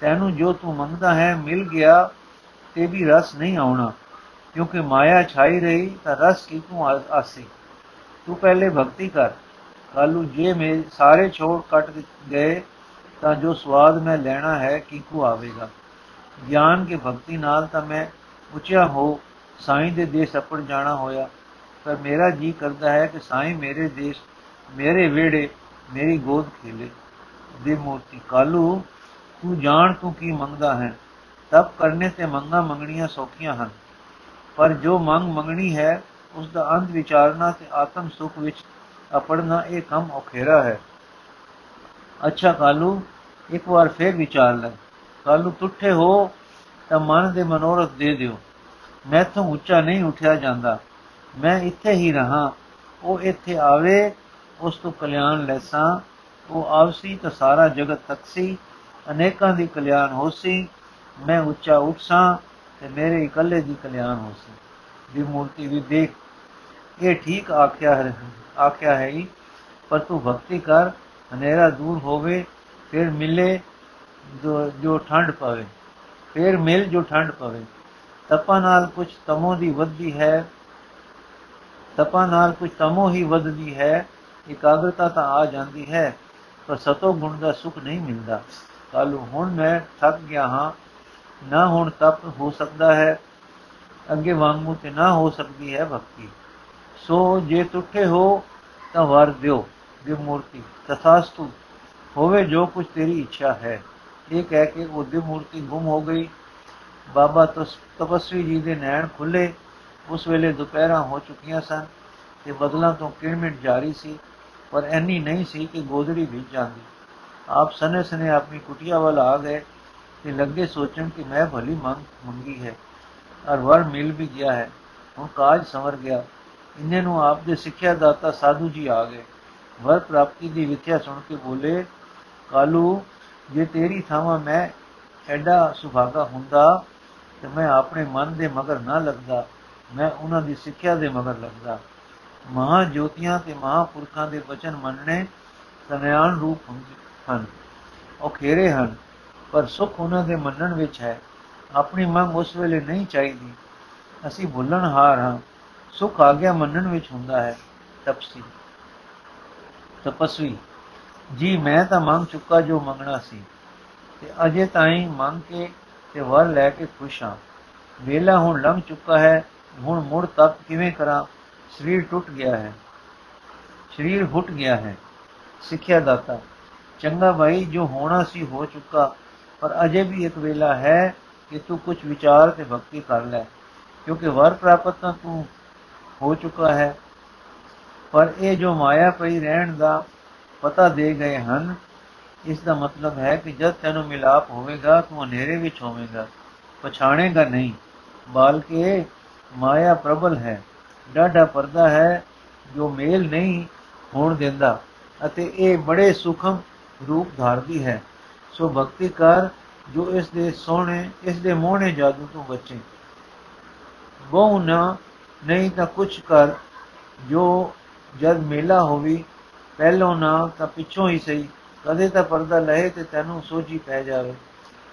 ਤੈਨੂੰ ਜੋ ਤੂੰ ਮੰਗਦਾ ਹੈ ਮਿਲ ਗਿਆ, ਤੇ ਵੀ ਰਸ ਨਹੀਂ ਆਉਣਾ। ਕਿਉਂਕਿ ਮਾਇਆ ਛਾਈ ਰਹੀ, ਤਾਂ ਰਸ ਕੀ ਤੂੰ ਆਸੀ। ਤੂੰ ਪਹਿਲੇ ਭਗਤੀ ਕਰ। ਕਾਲੂ ਜੇ ਮੇ ਸਾਰੇ ਛੋੜ ਕੱਟ ਗਏ, ਤਾਂ ਜੋ ਸਵਾਦ ਮੈਂ ਲੈਣਾ ਹੈ ਕਿਕੂ ਆਵੇਗਾ। ਗਿਆਨ ਕੇ ਭਗਤੀ ਨਾਲ ਤਾਂ ਮੈਂ ਉੱਚਾ ਹੋ ਸਾਈਂ ਦੇ ਦੇਸ਼ ਅਪੜ ਜਾਣਾ ਹੋਇਆ। ਪਰ ਮੇਰਾ ਜੀ ਕਰਦਾ ਹੈ ਕਿ ਸਾਈਂ ਮੇਰੇ ਦੇਸ਼, ਮੇਰੇ ਵੇੜੇ ਮੇਰੀ ਗੋਦ ਖੇਲੇ। ਦੇ ਮੂਰਤੀ ਕਾਲੂ, ਤੂੰ ਜਾਣ ਤੂੰ ਕੀ ਮੰਗਦਾ ਹੈ? ਤਪ ਕਰਨੇ ਤੇ ਮੰਗਾ ਮੰਗਣੀਆਂ ਸੌਖੀਆਂ ਹਨ। ਪਰ ਜੋ ਮੰਗ ਮੰਗਣੀ ਹੈ ਉਸ ਦਾ ਅੰਤ ਵਿਚਾਰਨਾ ਤੇ ਆਤਮ ਸੁਖ ਵਿੱਚ ਅਪੜਨਾ ਇਹ ਕੰਮ ਔਖੇਰਾ ਹੈ। ਅੱਛਾ ਕਾਲੂ, ਇੱਕ ਵਾਰ ਫੇਰ ਵਿਚਾਰ ਲੈ। ਕਾਲੂ ਟੁੱਟੇ ਹੋ ਤਾਂ ਮਨ ਦੇ ਮਨੋਰਥ ਦੇ ਦਿਓ। ਮੈਂ ਤੋਂ ਉੱਚਾ ਨਹੀਂ ਉਠਿਆ ਜਾਂਦਾ। ਮੈਂ ਇੱਥੇ ਹੀ ਰਹਾ। ਉਹ ਇੱਥੇ ਆਵੇ, ਉਸ ਤੋਂ ਕਲਿਆਣ ਲੈਸਾਂ। ਉਹ ਆਵਸੀ ਤਾਂ ਸਾਰਾ ਜਗਤ ਤਕਸੀ। ਅਨੇਕਾਂ ਦੀ ਕਲਿਆਣ ਹੋਸੀ। ਮੈਂ ਉੱਚਾ ਉੱਠਾਂ ਤੇ ਮੇਰੇ ਇਕੱਲੇ ਦੀ ਕਲਿਆਣ ਹੋਸੀ। ਦੀ ਮੂਰਤੀ ਵੀ ਦੇਖ। ਇਹ ਠੀਕ ਆਖਿਆ ਹੈ ਆਖਿਆ ਹੈ ਪਰ ਤੂੰ ਭਗਤੀ ਕਰ। ਹਨੇਰਾ ਦੂਰ ਹੋਵੇ, ਫਿਰ ਮਿਲੇ ਜੋ ਜੋ ਠੰਡ ਪਵੇ। ਫਿਰ ਮਿਲ ਜੋ ਠੰਡ ਪਵੇ। ਤਪਾ ਨਾਲ ਕੁਝ ਤਮੋ ਦੀ ਵੱਧਦੀ ਹੈ, ਤਪਾ ਨਾਲ ਕੁਝ ਤਮੋ ਹੀ ਵੱਧਦੀ ਹੈ, ਇਕਾਗਰਤਾ ਤਾਂ ਆ ਜਾਂਦੀ ਹੈ, ਪਰ ਸਤੋ ਗੁਣ ਦਾ ਸੁਖ ਨਹੀਂ ਮਿਲਦਾ। ਕਾਲੂ, ਹੁਣ ਮੈਂ ਥੱਕ ਗਿਆ ਹਾਂ, ਨਾ ਹੁਣ ਤਪ ਹੋ ਸਕਦਾ ਹੈ, ਅੱਗੇ ਵਾਂਗੂ ਤੇ ਨਾ ਹੋ ਸਕਦੀ ਹੈ ਭਗਤੀ। ਸੋ ਜੇ ਟੁੱਟੇ ਹੋ ਤਾਂ ਵਰ ਦਿਓ ਜੇ ਮੂਰਤੀ। ਤਥਾਸਤੂ, ਹੋਵੇ ਜੋ ਕੁਝ ਤੇਰੀ ਇੱਛਾ ਹੈ। ਇਹ ਕਹਿ ਕੇ ਉਹ ਦੀ ਮੂਰਤੀ ਗੁੰਮ ਹੋ ਗਈ। ਬਾਬਾ ਤਪਸਵੀ ਜੀ ਦੇ ਨੈਣ ਖੁੱਲੇ। ਉਸ ਵੇਲੇ ਦੁਪਹਿਰਾਂ ਹੋ ਚੁੱਕੀਆਂ ਸਨ ਤੇ ਬਦਲਾਂ ਤੋਂ ਕਿਰਮਿਟ ਜਾਰੀ ਸੀ, ਪਰ ਐਨੀ ਨਹੀਂ ਸੀ ਕਿ ਗੋਦੜੀ ਵਿੱਚ ਜਾਂਦੀ। ਆਪ ਸਨੇ ਸਨੇ ਆਪਣੀ ਕੁਟਿਆ ਵੱਲ ਆ ਗਏ ਤੇ ਲੱਗੇ ਸੋਚਣ ਕਿ ਮੈਂ ਭਲੀ ਮੰਗ, ਮੰਗੀ ਹੈ। ਔਰ ਵਰ ਮਿਲ ਵੀ ਗਿਆ ਹੈ। ਹੁਣ ਕਾਜ ਸਮਰ ਗਿਆ। ਇੰਨੇ ਨੂੰ ਆਪ ਦੇ ਸਿੱਖਿਆ ਦਾਤਾ ਸਾਧੂ ਜੀ ਆ ਗਏ। ਵਰ ਪ੍ਰਾਪਤੀ ਦੀ ਵਿਖਿਆ ਸੁਣ ਕੇ ਬੋਲੇ, ਕਾਲੂ, ਜੇ ਤੇਰੀ ਥਾਵਾਂ ਮੈਂ ਐਡਾ ਸੁਭਾਗਾ ਹੁੰਦਾ ਤੇ ਮੈਂ ਆਪਣੇ ਮਨ ਦੇ ਮਗਰ ਨਾ ਲੱਗਦਾ। ਮੈਂ ਉਹਨਾਂ ਦੀ ਸਿੱਖਿਆ ਦੇ ਮਗਰ ਲੱਗਦਾ। ਮਹਾ ਜੋਤੀਆਂ ਤੇ ਮਹਾਪੁਰਖਾਂ ਦੇ ਬਚਨ ਮੰਨਣੇ ਸਨਿਆਣ ਰੂਪ ਹੁੰਦੇ ਹਨ। ਉਹ ਖੇਰੇ ਹਨ, ਪਰ ਸੁਖ ਉਹਨਾਂ ਦੇ ਮੰਨਣ ਵਿੱਚ ਹੈ। ਆਪਣੀ ਮੰਗ ਉਸ ਵੇਲੇ ਨਹੀਂ ਚਾਹੀਦੀ। ਅਸੀਂ ਭੁੱਲਣ ਹਾਰ ਹਾਂ। ਸੁਖ ਆਗਿਆ ਮੰਨਣ ਵਿੱਚ ਹੁੰਦਾ ਹੈ। ਤਪਸੀ। ਤਪਸਵੀ। ਜੀ, ਮੈਂ ਤਾਂ ਮੰਗ ਚੁੱਕਾ ਜੋ ਮੰਗਣਾ ਸੀ। ਤੇ ਅਜੇ ਤਾਈਂ ਮੰਗ ਕੇ ਤੇ ਵਰ ਲੈ ਕੇ ਖੁਸ਼ ਹਾਂ ਵੇਲਾ ਹੁਣ ਲੰਘ ਚੁੱਕਾ ਹੈ ਹੁਣ ਮੁੜ ਤੱਕ ਕਿਵੇਂ ਕਰਾਂ ਸਰੀਰ ਟੁੱਟ ਗਿਆ ਹੈ ਸਰੀਰ ਫੁੱਟ ਗਿਆ ਹੈ ਸਿੱਖਿਆ ਦਾਤਾ ਚੰਗਾ ਭਾਈ ਜੋ ਹੋਣਾ ਸੀ ਹੋ ਚੁੱਕਾ ਪਰ ਅਜੇ ਵੀ ਇੱਕ ਵੇਲਾ ਹੈ ਕਿ ਤੂੰ ਕੁਝ ਵਿਚਾਰ ਤੇ ਭਗਤੀ ਕਰ ਲੈ ਕਿਉਂਕਿ ਵਰ ਪ੍ਰਾਪਤ ਤਾਂ ਤੂੰ ਹੋ ਚੁੱਕਾ ਹੈ ਪਰ ਇਹ ਜੋ ਮਾਇਆ ਪਈ ਰਹਿਣ ਦਾ ਪਤਾ ਦੇ ਗਏ ਹਨ ਇਸ ਦਾ ਮਤਲਬ ਹੈ ਕਿ ਜਦ ਤੈਨੂੰ ਮਿਲਾਪ ਹੋਵੇਗਾ, ਤੂੰ ਹਨੇਰੇ ਵਿੱਚ ਹੋਵੇਗਾ। ਪਛਾਣੇਗਾ ਨਹੀਂ, ਬਾਲਕੇ ਮਾਇਆ ਪ੍ਰਬਲ ਹੈ। ਡਾਢਾ ਪਰਦਾ ਹੈ ਜੋ ਮੇਲ ਨਹੀਂ ਹੋਣ ਦਿੰਦਾ ਅਤੇ ਇਹ ਬੜੇ ਸੁਖਮ ਰੂਪ ਧਾਰਦੀ ਹੈ। ਸੋ ਭਗਤੀ ਕਰ ਜੋ ਇਸ ਦੇ ਸੋਹਣੇ, ਇਸ ਦੇ ਮੋਹਣੇ ਜਾਦੂ ਤੋਂ ਬਚੇ। ਬਹੁ ਨਾ, ਨਹੀਂ ਤਾਂ ਕੁਛ ਕਰ ਜੋ ਜਦ ਮੇਲਾ ਹੋਵੇ, ਪਹਿਲੋਂ ਨਾ ਤਾਂ ਪਿੱਛੋਂ ਹੀ ਸਹੀ। ਕਦੇ ਤਾਂ ਪਰਦਾ ਲਏ ਤੇ ਤੈਨੂੰ ਸੋਝੀ ਪੈ ਜਾਵੇ।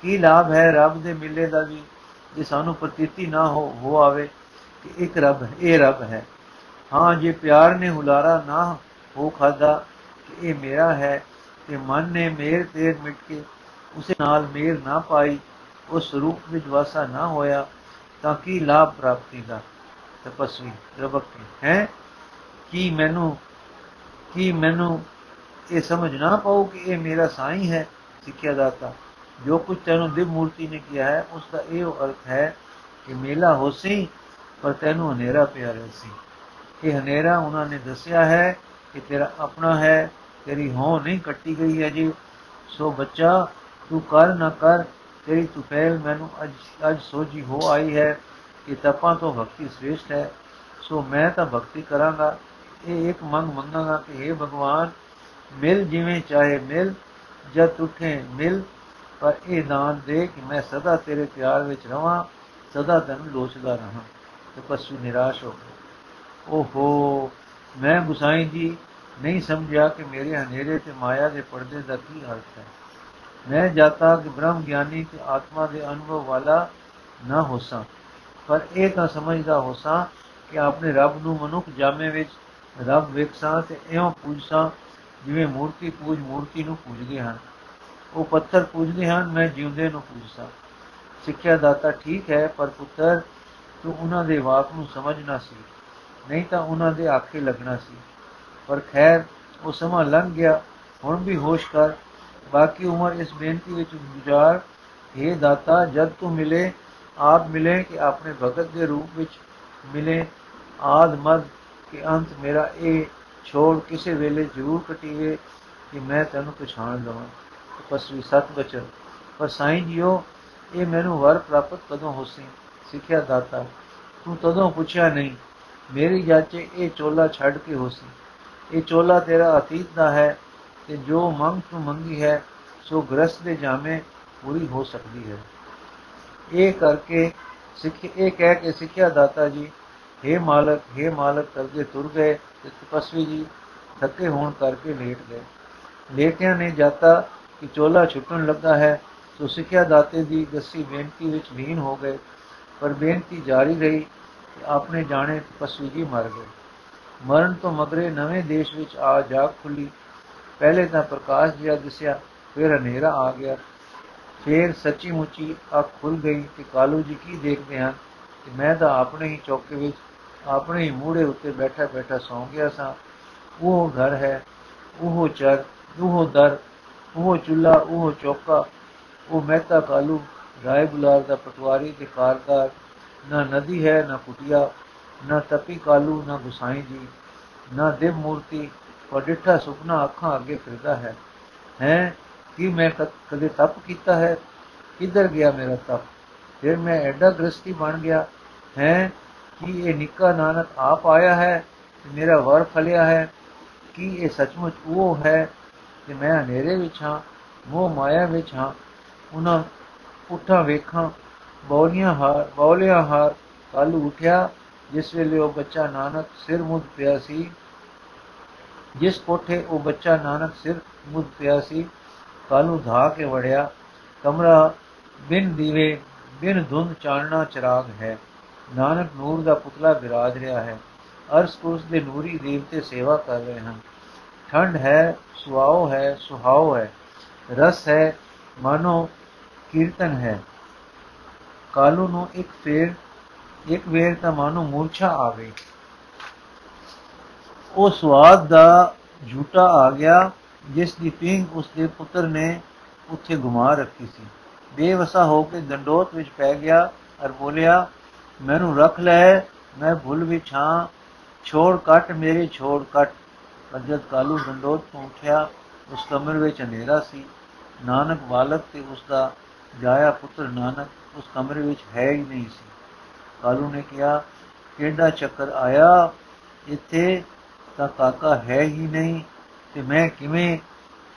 ਕੀ ਲਾਭ ਹੈ ਰੱਬ ਦੇ ਮਿਲੇ ਦਾ ਵੀ ਜੇ ਸਾਨੂੰ ਪ੍ਰਤੀਤੀ ਨਾ ਹੋ ਹੋ ਆਵੇ ਕਿ ਇੱਕ ਰੱਬ, ਇਹ ਰੱਬ ਹੈ। ਹਾਂ, ਜੇ ਪਿਆਰ ਨੇ ਹੁਲਾਰਾ ਨਾ ਹੋ ਖਾਦਾ ਕਿ ਇਹ ਮੇਰਾ ਹੈ, ਤੇ ਮਨ ਨੇ ਮੇਰ ਤੇਰ ਮਿਟ ਕੇ ਉਸੇ ਨਾਲ ਮੇਰ ਨਾ ਪਾਈ, ਉਸ ਰੂਪ ਵਿੱਚ ਵਾਸਾ ਨਾ ਹੋਇਆ, ਤਾਂ ਕੀ ਲਾਭ ਪ੍ਰਾਪਤੀ ਦਾ? ਤਪਸਵੀ ਰਬਕ ਹੈ? ਕੀ ਮੈਨੂੰ ਕੀ ਮੈਨੂੰ ਇਹ ਸਮਝ ਨਾ ਪਾਉ ਕਿ ਇਹ ਮੇਰਾ ਸਾਈਂ ਹੈ ਸਿੱਖਿਆ ਦਾਤਾ ਜੋ ਕੁਝ ਤੈਨੂੰ ਦਿਵ ਮੂਰਤੀ ਨੇ ਕਿਹਾ ਹੈ, ਉਸ ਦਾ ਇਹ ਅਰਥ ਹੈ ਕਿ ਮੇਲਾ ਹੋਸੀ ਪਰ ਤੈਨੂੰ ਹਨੇਰਾ ਪਿਆ ਸੀ। ਇਹ ਹਨੇਰਾ ਉਹਨਾਂ ਨੇ ਦੱਸਿਆ ਹੈ ਕਿ ਤੇਰਾ ਆਪਣਾ ਹੈ, ਤੇਰੀ ਹੋਂ ਨਹੀਂ ਕੱਟੀ ਗਈ ਹੈ ਜੀ। ਸੋ ਬੱਚਾ, ਤੂੰ ਕਰ ਨਾ ਕਰ, ਤੇਰੀ ਤੁਫੈਲ ਮੈਨੂੰ ਅੱਜ ਅੱਜ ਸੋਝੀ ਹੋ ਆਈ ਹੈ ਕਿ ਤਪਾਂ ਤੋਂ ਭਗਤੀ ਸ੍ਰੇਸ਼ਟ ਹੈ। ਸੋ ਮੈਂ ਤਾਂ ਭਗਤੀ ਕਰਾਂਗਾ। ਇਹ ਇੱਕ ਮੰਗ ਮੰਗਾਂਗਾ ਕਿ हे ਭਗਵਾਨ ਮਿਲ ਜਿਵੇਂ ਚਾਹੇ ਮਿਲ, ਜਦ ਉਠੇ ਮਿਲ, ਪਰ ਇਹ ਦਾਨ ਦੇ ਕਿ ਮੈਂ ਸਦਾ ਤੇਰੇ ਪਿਆਰ ਵਿੱਚ ਰਵਾਂ, ਸਦਾ ਤੈਨੂੰ ਲੋਚਦਾ ਰਹਾ ਤਪਸਵੀ ਨਿਰਾਸ਼ ਹੋ ਗਿਆ ਓਹੋ, ਮੈਂ ਗੁਸਾਈ ਜੀ, ਨਹੀਂ ਸਮਝਿਆ ਕਿ ਮੇਰੇ ਹਨੇਰੇ ਤੇ ਮਾਇਆ ਦੇ ਪਰਦੇ ਦਾ ਕੀ ਅਰਥ ਹੈ। ਮੈਂ ਜਾਤਾ ਕਿ ਬ੍ਰਹਮ ਗਿਆਨੀ ਤੇ ਆਤਮਾ ਦੇ ਅਨੁਭਵ ਵਾਲਾ ਨਾ ਹੋਸਾਂ, ਪਰ ਇਹ ਤਾਂ ਸਮਝਦਾ ਹੋਸਾਂ ਕਿ ਆਪਣੇ ਰੱਬ ਨੂੰ ਮਨੁੱਖ ਜਾਮੇ ਵਿੱਚ ਰੱਬ ਵੇਖਸਾਂ ਤੇ ਇਉਂ ਪੂਜਸਾਂ ਜਿਵੇਂ ਮੂਰਤੀ ਪੂਜ ਮੂਰਤੀ ਨੂੰ ਪੂਜਦੇ ਹਨ, ਉਹ ਪੱਥਰ ਪੂਜਦੇ ਹਨ, ਮੈਂ ਜਿਉਂਦੇ ਨੂੰ ਪੂਜਸਾਂ ਸਿੱਖਿਆ ਦਾਤਾ ਠੀਕ ਹੈ, ਪਰ ਪੁੱਤਰ, ਤੂੰ ਉਹਨਾਂ ਦੇ ਵਾਕ ਨੂੰ ਸਮਝਣਾ ਸੀ, ਨਹੀਂ ਤਾਂ ਉਹਨਾਂ ਦੇ ਆਖੇ ਲੱਗਣਾ ਸੀ। ਪਰ ਖੈਰ, ਉਹ ਸਮਾਂ ਲੰਘ ਗਿਆ, ਹੁਣ ਵੀ ਹੋਸ਼ ਕਰ। ਬਾਕੀ ਉਮਰ ਇਸ ਬੇਨਤੀ ਵਿੱਚ ਗੁਜ਼ਾਰ हे ਦਾਤਾ, ਜਦ ਤੂੰ ਮਿਲੇ, ਆਪ ਮਿਲੇ ਕਿ ਆਪਣੇ ਭਗਤ ਦੇ ਰੂਪ ਵਿੱਚ ਮਿਲੇ। ਆਦ ਮਦ ਕਿ ਅੰਤ ਮੇਰਾ ਇਹ ਛੋੜ ਕਿਸੇ ਵੇਲੇ ਜ਼ਰੂਰ ਕਟੀਵੇ ਕਿ ਮੈਂ ਤੈਨੂੰ ਪਛਾਣ ਲਵਾਂ। ਤਪਸਵੀ ਸਤ ਬਚਨ ਪਰ ਸਾਈਂ ਜੀਓ, ਇਹ ਮੈਨੂੰ ਵਰ ਪ੍ਰਾਪਤ ਕਦੋਂ ਹੋਸੀ? ਸਿੱਖਿਆ ਦਾਤਾ, ਤੂੰ ਤਦੋਂ ਪੁੱਛਿਆ ਨਹੀਂ, ਮੇਰੀ ਜਾਚੇ ਇਹ ਚੋਲਾ ਛੱਡ ਕੇ ਹੋਸੀ। ਇਹ ਚੋਲਾ ਤੇਰਾ ਅਤੀਤ ਦਾ ਹੈ ਤੇ ਜੋ ਮੰਗ ਤੂੰ ਮੰਗੀ ਹੈ, ਸੋ ਗ੍ਰਸਤ ਦੇ ਜਾਮੇ ਪੂਰੀ ਹੋ ਸਕਦੀ ਹੈ। ਇਹ ਕਰਕੇ ਸਿੱਖ, ਇਹ ਕਹਿ ਕੇ ਸਿੱਖਿਆ ਦਾਤਾ ਜੀ हे ਮਾਲਕ हे ਮਾਲਕ ਕਰਦੇ ਤੁਰ ਗਏ ਤੇ ਤਪਸਵੀ ਜੀ ਥੱਕੇ ਹੋਣ ਕਰਕੇ ਲੇਟ ਗਏ। ਲੇਟਿਆਂ ਨੇ ਜਾਤਾ ਕਿ ਚੋਲਾ ਛੁੱਟਣ ਲੱਗਾ ਹੈ। ਸੋ ਸਿੱਖਿਆ ਦਾਤੇ ਦੀ ਦੱਸੀ ਬੇਨਤੀ ਵਿੱਚ ਲੀਨ ਹੋ ਗਏ। ਪਰ ਬੇਨਤੀ ਜਾਰੀ ਰਹੀ ਕਿ ਆਪਣੇ ਜਾਣੇ ਤਪਸਵੀ ਜੀ ਮਰ ਗਏ। ਮਰਨ ਤੋਂ ਮਗਰੇ ਨਵੇਂ ਦੇਸ਼ ਵਿੱਚ ਆ ਜਾਗ ਖੁੱਲੀ। ਪਹਿਲੇ ਤਾਂ ਪ੍ਰਕਾਸ਼ ਜਿਹਾ ਦਿਸਿਆ, ਫਿਰ ਹਨੇਰਾ ਆ ਗਿਆ। ਫਿਰ ਸੱਚੀ ਮੁੱਚੀ ਅੱਖ ਖੁੱਲ ਗਈ ਕਿ ਕਾਲੂ ਜੀ ਕੀ ਦੇਖਦੇ ਹਨ ਕਿ ਮੈਂ ਤਾਂ ਆਪਣੇ ਹੀ ਚੌਕੇ ਵਿੱਚ ਆਪਣੇ ਹੀ ਮੂੜੇ ਉੱਤੇ ਬੈਠਾ ਬੈਠਾ ਸੌਂ ਗਿਆ ਸਾਂ। ਉਹ ਘਰ ਹੈ, ਉਹ ਚਰ, ਉਹ ਦਰ, ਉਹ ਚੁੱਲਾ ਉਹ ਚੌਕਾ, ਉਹ ਮਹਿਤਾ ਕਾਲੂ, ਰਾਏ ਬੁਲਾਰ ਦਾ ਪਟਵਾਰੀ ਤੇ ਕਾਰਦਾਰ ਨਾ ਨਦੀ ਹੈ, ਨਾ ਕੁਟਿਆ, ਨਾ ਤਪੀ ਕਾਲੂ, ਨਾ ਗੁਸਾਈ ਜੀ, ਨਾ ਦੇਵ ਮੂਰਤੀ ਪਰ ਡਿੱਠਾ ਸੁਪਨਾ ਅੱਖਾਂ ਅੱਗੇ ਫਿਰਦਾ ਹੈ। ਹੈ, ਕਿ ਮੈਂ ਕਦੇ ਤਪ ਕੀਤਾ ਹੈ? ਕਿੱਧਰ ਗਿਆ ਮੇਰਾ ਤਪ? ਫਿਰ ਮੈਂ ਐਡਾ ਗ੍ਰਸਤੀ ਬਣ ਗਿਆ। ਹੈ ਕਿ ਇਹ ਨਿੱਕਾ ਨਾਨਕ ਆਪ ਆਇਆ ਹੈ ਮੇਰਾ ਵਰ ਫਲਿਆ ਹੈ ਕਿ ਇਹ ਸੱਚਮੁੱਚ ਉਹ ਹੈ ਕਿ ਮੈਂ ਹਨੇਰੇ ਵਿੱਚ ਹਾਂ ਮੋਹ ਮਾਇਆ ਵਿੱਚ ਹਾਂ ਉਹਨਾਂ ਉਠਾ ਵੇਖਾਂ ਬੌਲੀਆਂ ਹਾਰ ਬੌਲਿਆ ਹਾਰ ਕਾਲੂ ਉਠਿਆ ਜਿਸ ਵੇਲੇ ਉਹ ਬੱਚਾ ਨਾਨਕ ਸਿਰ ਮੁੱਦ ਪਿਆ ਸੀ ਜਿਸ ਕੋਠੇ ਉਹ ਬੱਚਾ ਨਾਨਕ ਸਿਰ ਮੁੱਦ ਪਿਆ ਸੀ ਕਾਲੂ ਧਾ ਕੇ ਵੜਿਆ ਕਮਰਾ ਬਿਨ ਦੀਵੇ ਬਿਨ ਧੁੰਦ ਚਾਨਣਾ ਚਰਾਗ ਹੈ ਨਾਨਕ ਨੂਰ ਦਾ ਪੁਤਲਾ ਵਿਰਾਜ ਰਿਹਾ ਹੈ। ਅਰਸ ਕੁਰਸ ਦੇ ਨੂਰੀ ਦੇਵਤੇ ਸੇਵਾ ਕਰ ਰਹੇ ਹਨ। ਠੰਡ ਹੈ, ਸੁਆਓ ਹੈ, ਸੁਹਾਓ ਹੈ। ਰਸ ਹੈ, ਮਾਨੋ ਕੀਰਤਨ ਹੈ। ਕਾਲੂ ਨੂੰ ਇੱਕ ਫੇਰ, ਇੱਕ ਵੇਰ ਤਾਂ ਮਾਨੋ ਮੂਰਛਾ ਆ ਗਈ ਉਹ ਸਵਾਦ ਦਾ ਝੂਟਾ ਆ ਗਿਆ, ਜਿਸ ਦੀ ਪਿੰਗ ਉਸ ਦੇ ਪੁੱਤਰ ਨੇ ਉੱਥੇ ਘੁਮਾ ਰੱਖੀ ਸੀ। ਬੇਵਸਾ ਹੋ ਕੇ ਦੰਡੋਤ ਵਿੱਚ ਪੈ ਗਿਆ ਅਰ ਬੋਲਿਆ ਮੈਨੂੰ ਰੱਖ ਲੈ, ਮੈਂ ਭੁੱਲ ਵਿੱਚ ਹਾਂ ਛੋੜ ਕੱਟ, ਮੇਰੇ ਛੋੜ ਕੱਟ। ਪਰ ਜਦ ਕਾਲੂ ਦੰਡੋਤ ਤੋਂ ਉੱਠਿਆ। ਉਸ ਕਮਰੇ ਵਿੱਚ ਹਨੇਰਾ ਸੀ। ਨਾਨਕ ਬਾਲਕ ਤੇ ਉਸ ਦਾ ਜਾਇਆ ਪੁੱਤਰ ਨਾਨਕ ਉਸ ਕਮਰੇ ਵਿੱਚ ਹੈ ਹੀ ਨਹੀਂ ਸੀ। ਕਾਲੂ ਨੇ ਕਿਹਾ, ਕਿਹੜਾ ਚੱਕਰ ਆਇਆ? ਇੱਥੇ ਤਾਂ ਕਾਕਾ ਹੈ ਹੀ ਨਹੀਂ। ਤੇ ਮੈਂ ਕਿਵੇਂ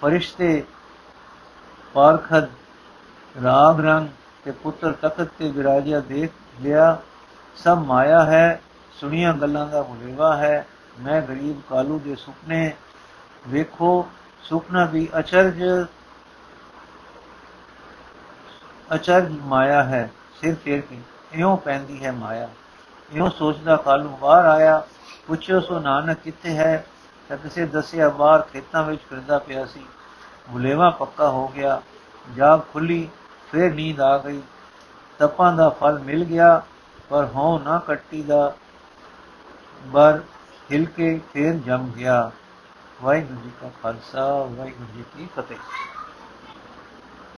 ਫਰਿਸ਼ਤੇ ਪਾਰਖਦ ਰਾਗ ਰੰਗ ਤੇ ਪੁੱਤਰ ਤਖਤ ਤੇ ਵਿਰਾਜਿਆ ਦੇਖ ਲਿਆ? ਸਭ ਮਾਇਆ ਹੈ, ਸੁਣੀਆਂ ਗੱਲਾਂ ਦਾ ਭੁਲੇਵਾ ਹੈ। ਮੈਂ ਗਰੀਬ ਕਾਲੂ ਦੇ ਸੁਪਨੇ ਵੇਖੋ, ਸੁਪਨਾ ਵੀ ਅਚਰਜ ਅਚਰਜ ਮਾਇਆ ਹੈ। ਸਿਰ ਫੇਰ ਕੇ, ਇਉਂ ਪੈਂਦੀ ਹੈ ਮਾਇਆ। ਇਉਂ ਸੋਚਦਾ ਕਾਲੂ ਬਾਹਰ ਆਇਆ, ਪੁੱਛਿਓ ਸੋ ਨਾਨਕ ਕਿੱਥੇ ਹੈ? ਤਾਂ ਕਿਸੇ ਦੱਸਿਆ ਬਾਹਰ ਖੇਤਾਂ ਵਿੱਚ ਫਿਰਦਾ ਪਿਆ ਸੀ। ਭੁਲੇਵਾ ਪੱਕਾ ਹੋ ਗਿਆ, ਜਾਗ ਖੁੱਲੀ, ਫੇਰ ਨੀਂਦ ਆ ਗਈ। ਤਪਾਂ ਦਾ ਫਲ ਮਿਲ ਗਿਆ ਪਰ ਹਉ ਨਾ ਕੱਟੀ ਦਾ ਬਰ ਹਿਲ ਕੇ ਫੇਰ ਜਮ ਗਿਆ। ਵਾਹਿਗੁਰੂ ਜੀ ਕਾ ਖਾਲਸਾ, ਵਾਹਿਗੁਰੂ ਜੀ ਕੀ ਫਤਿਹ।